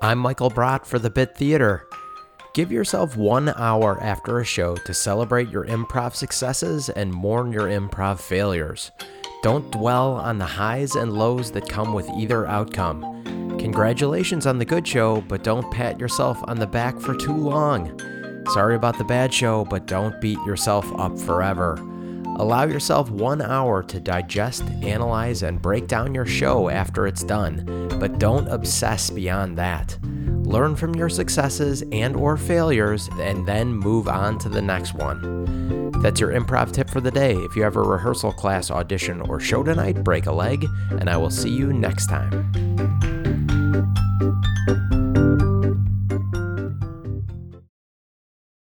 I'm Michael Brott for the Bit Theater. Give yourself one hour after a show to celebrate your improv successes and mourn your improv failures. Don't dwell on the highs and lows that come with either outcome. Congratulations on the good show, but don't pat yourself on the back for too long. Sorry about the bad show, but don't beat yourself up forever. Allow yourself one hour to digest, analyze, and break down your show after it's done, but don't obsess beyond that. Learn from your successes and or failures and then move on to the next one. That's your improv tip for the day. If you have a rehearsal class, audition, or show tonight, break a leg, and I will see you next time.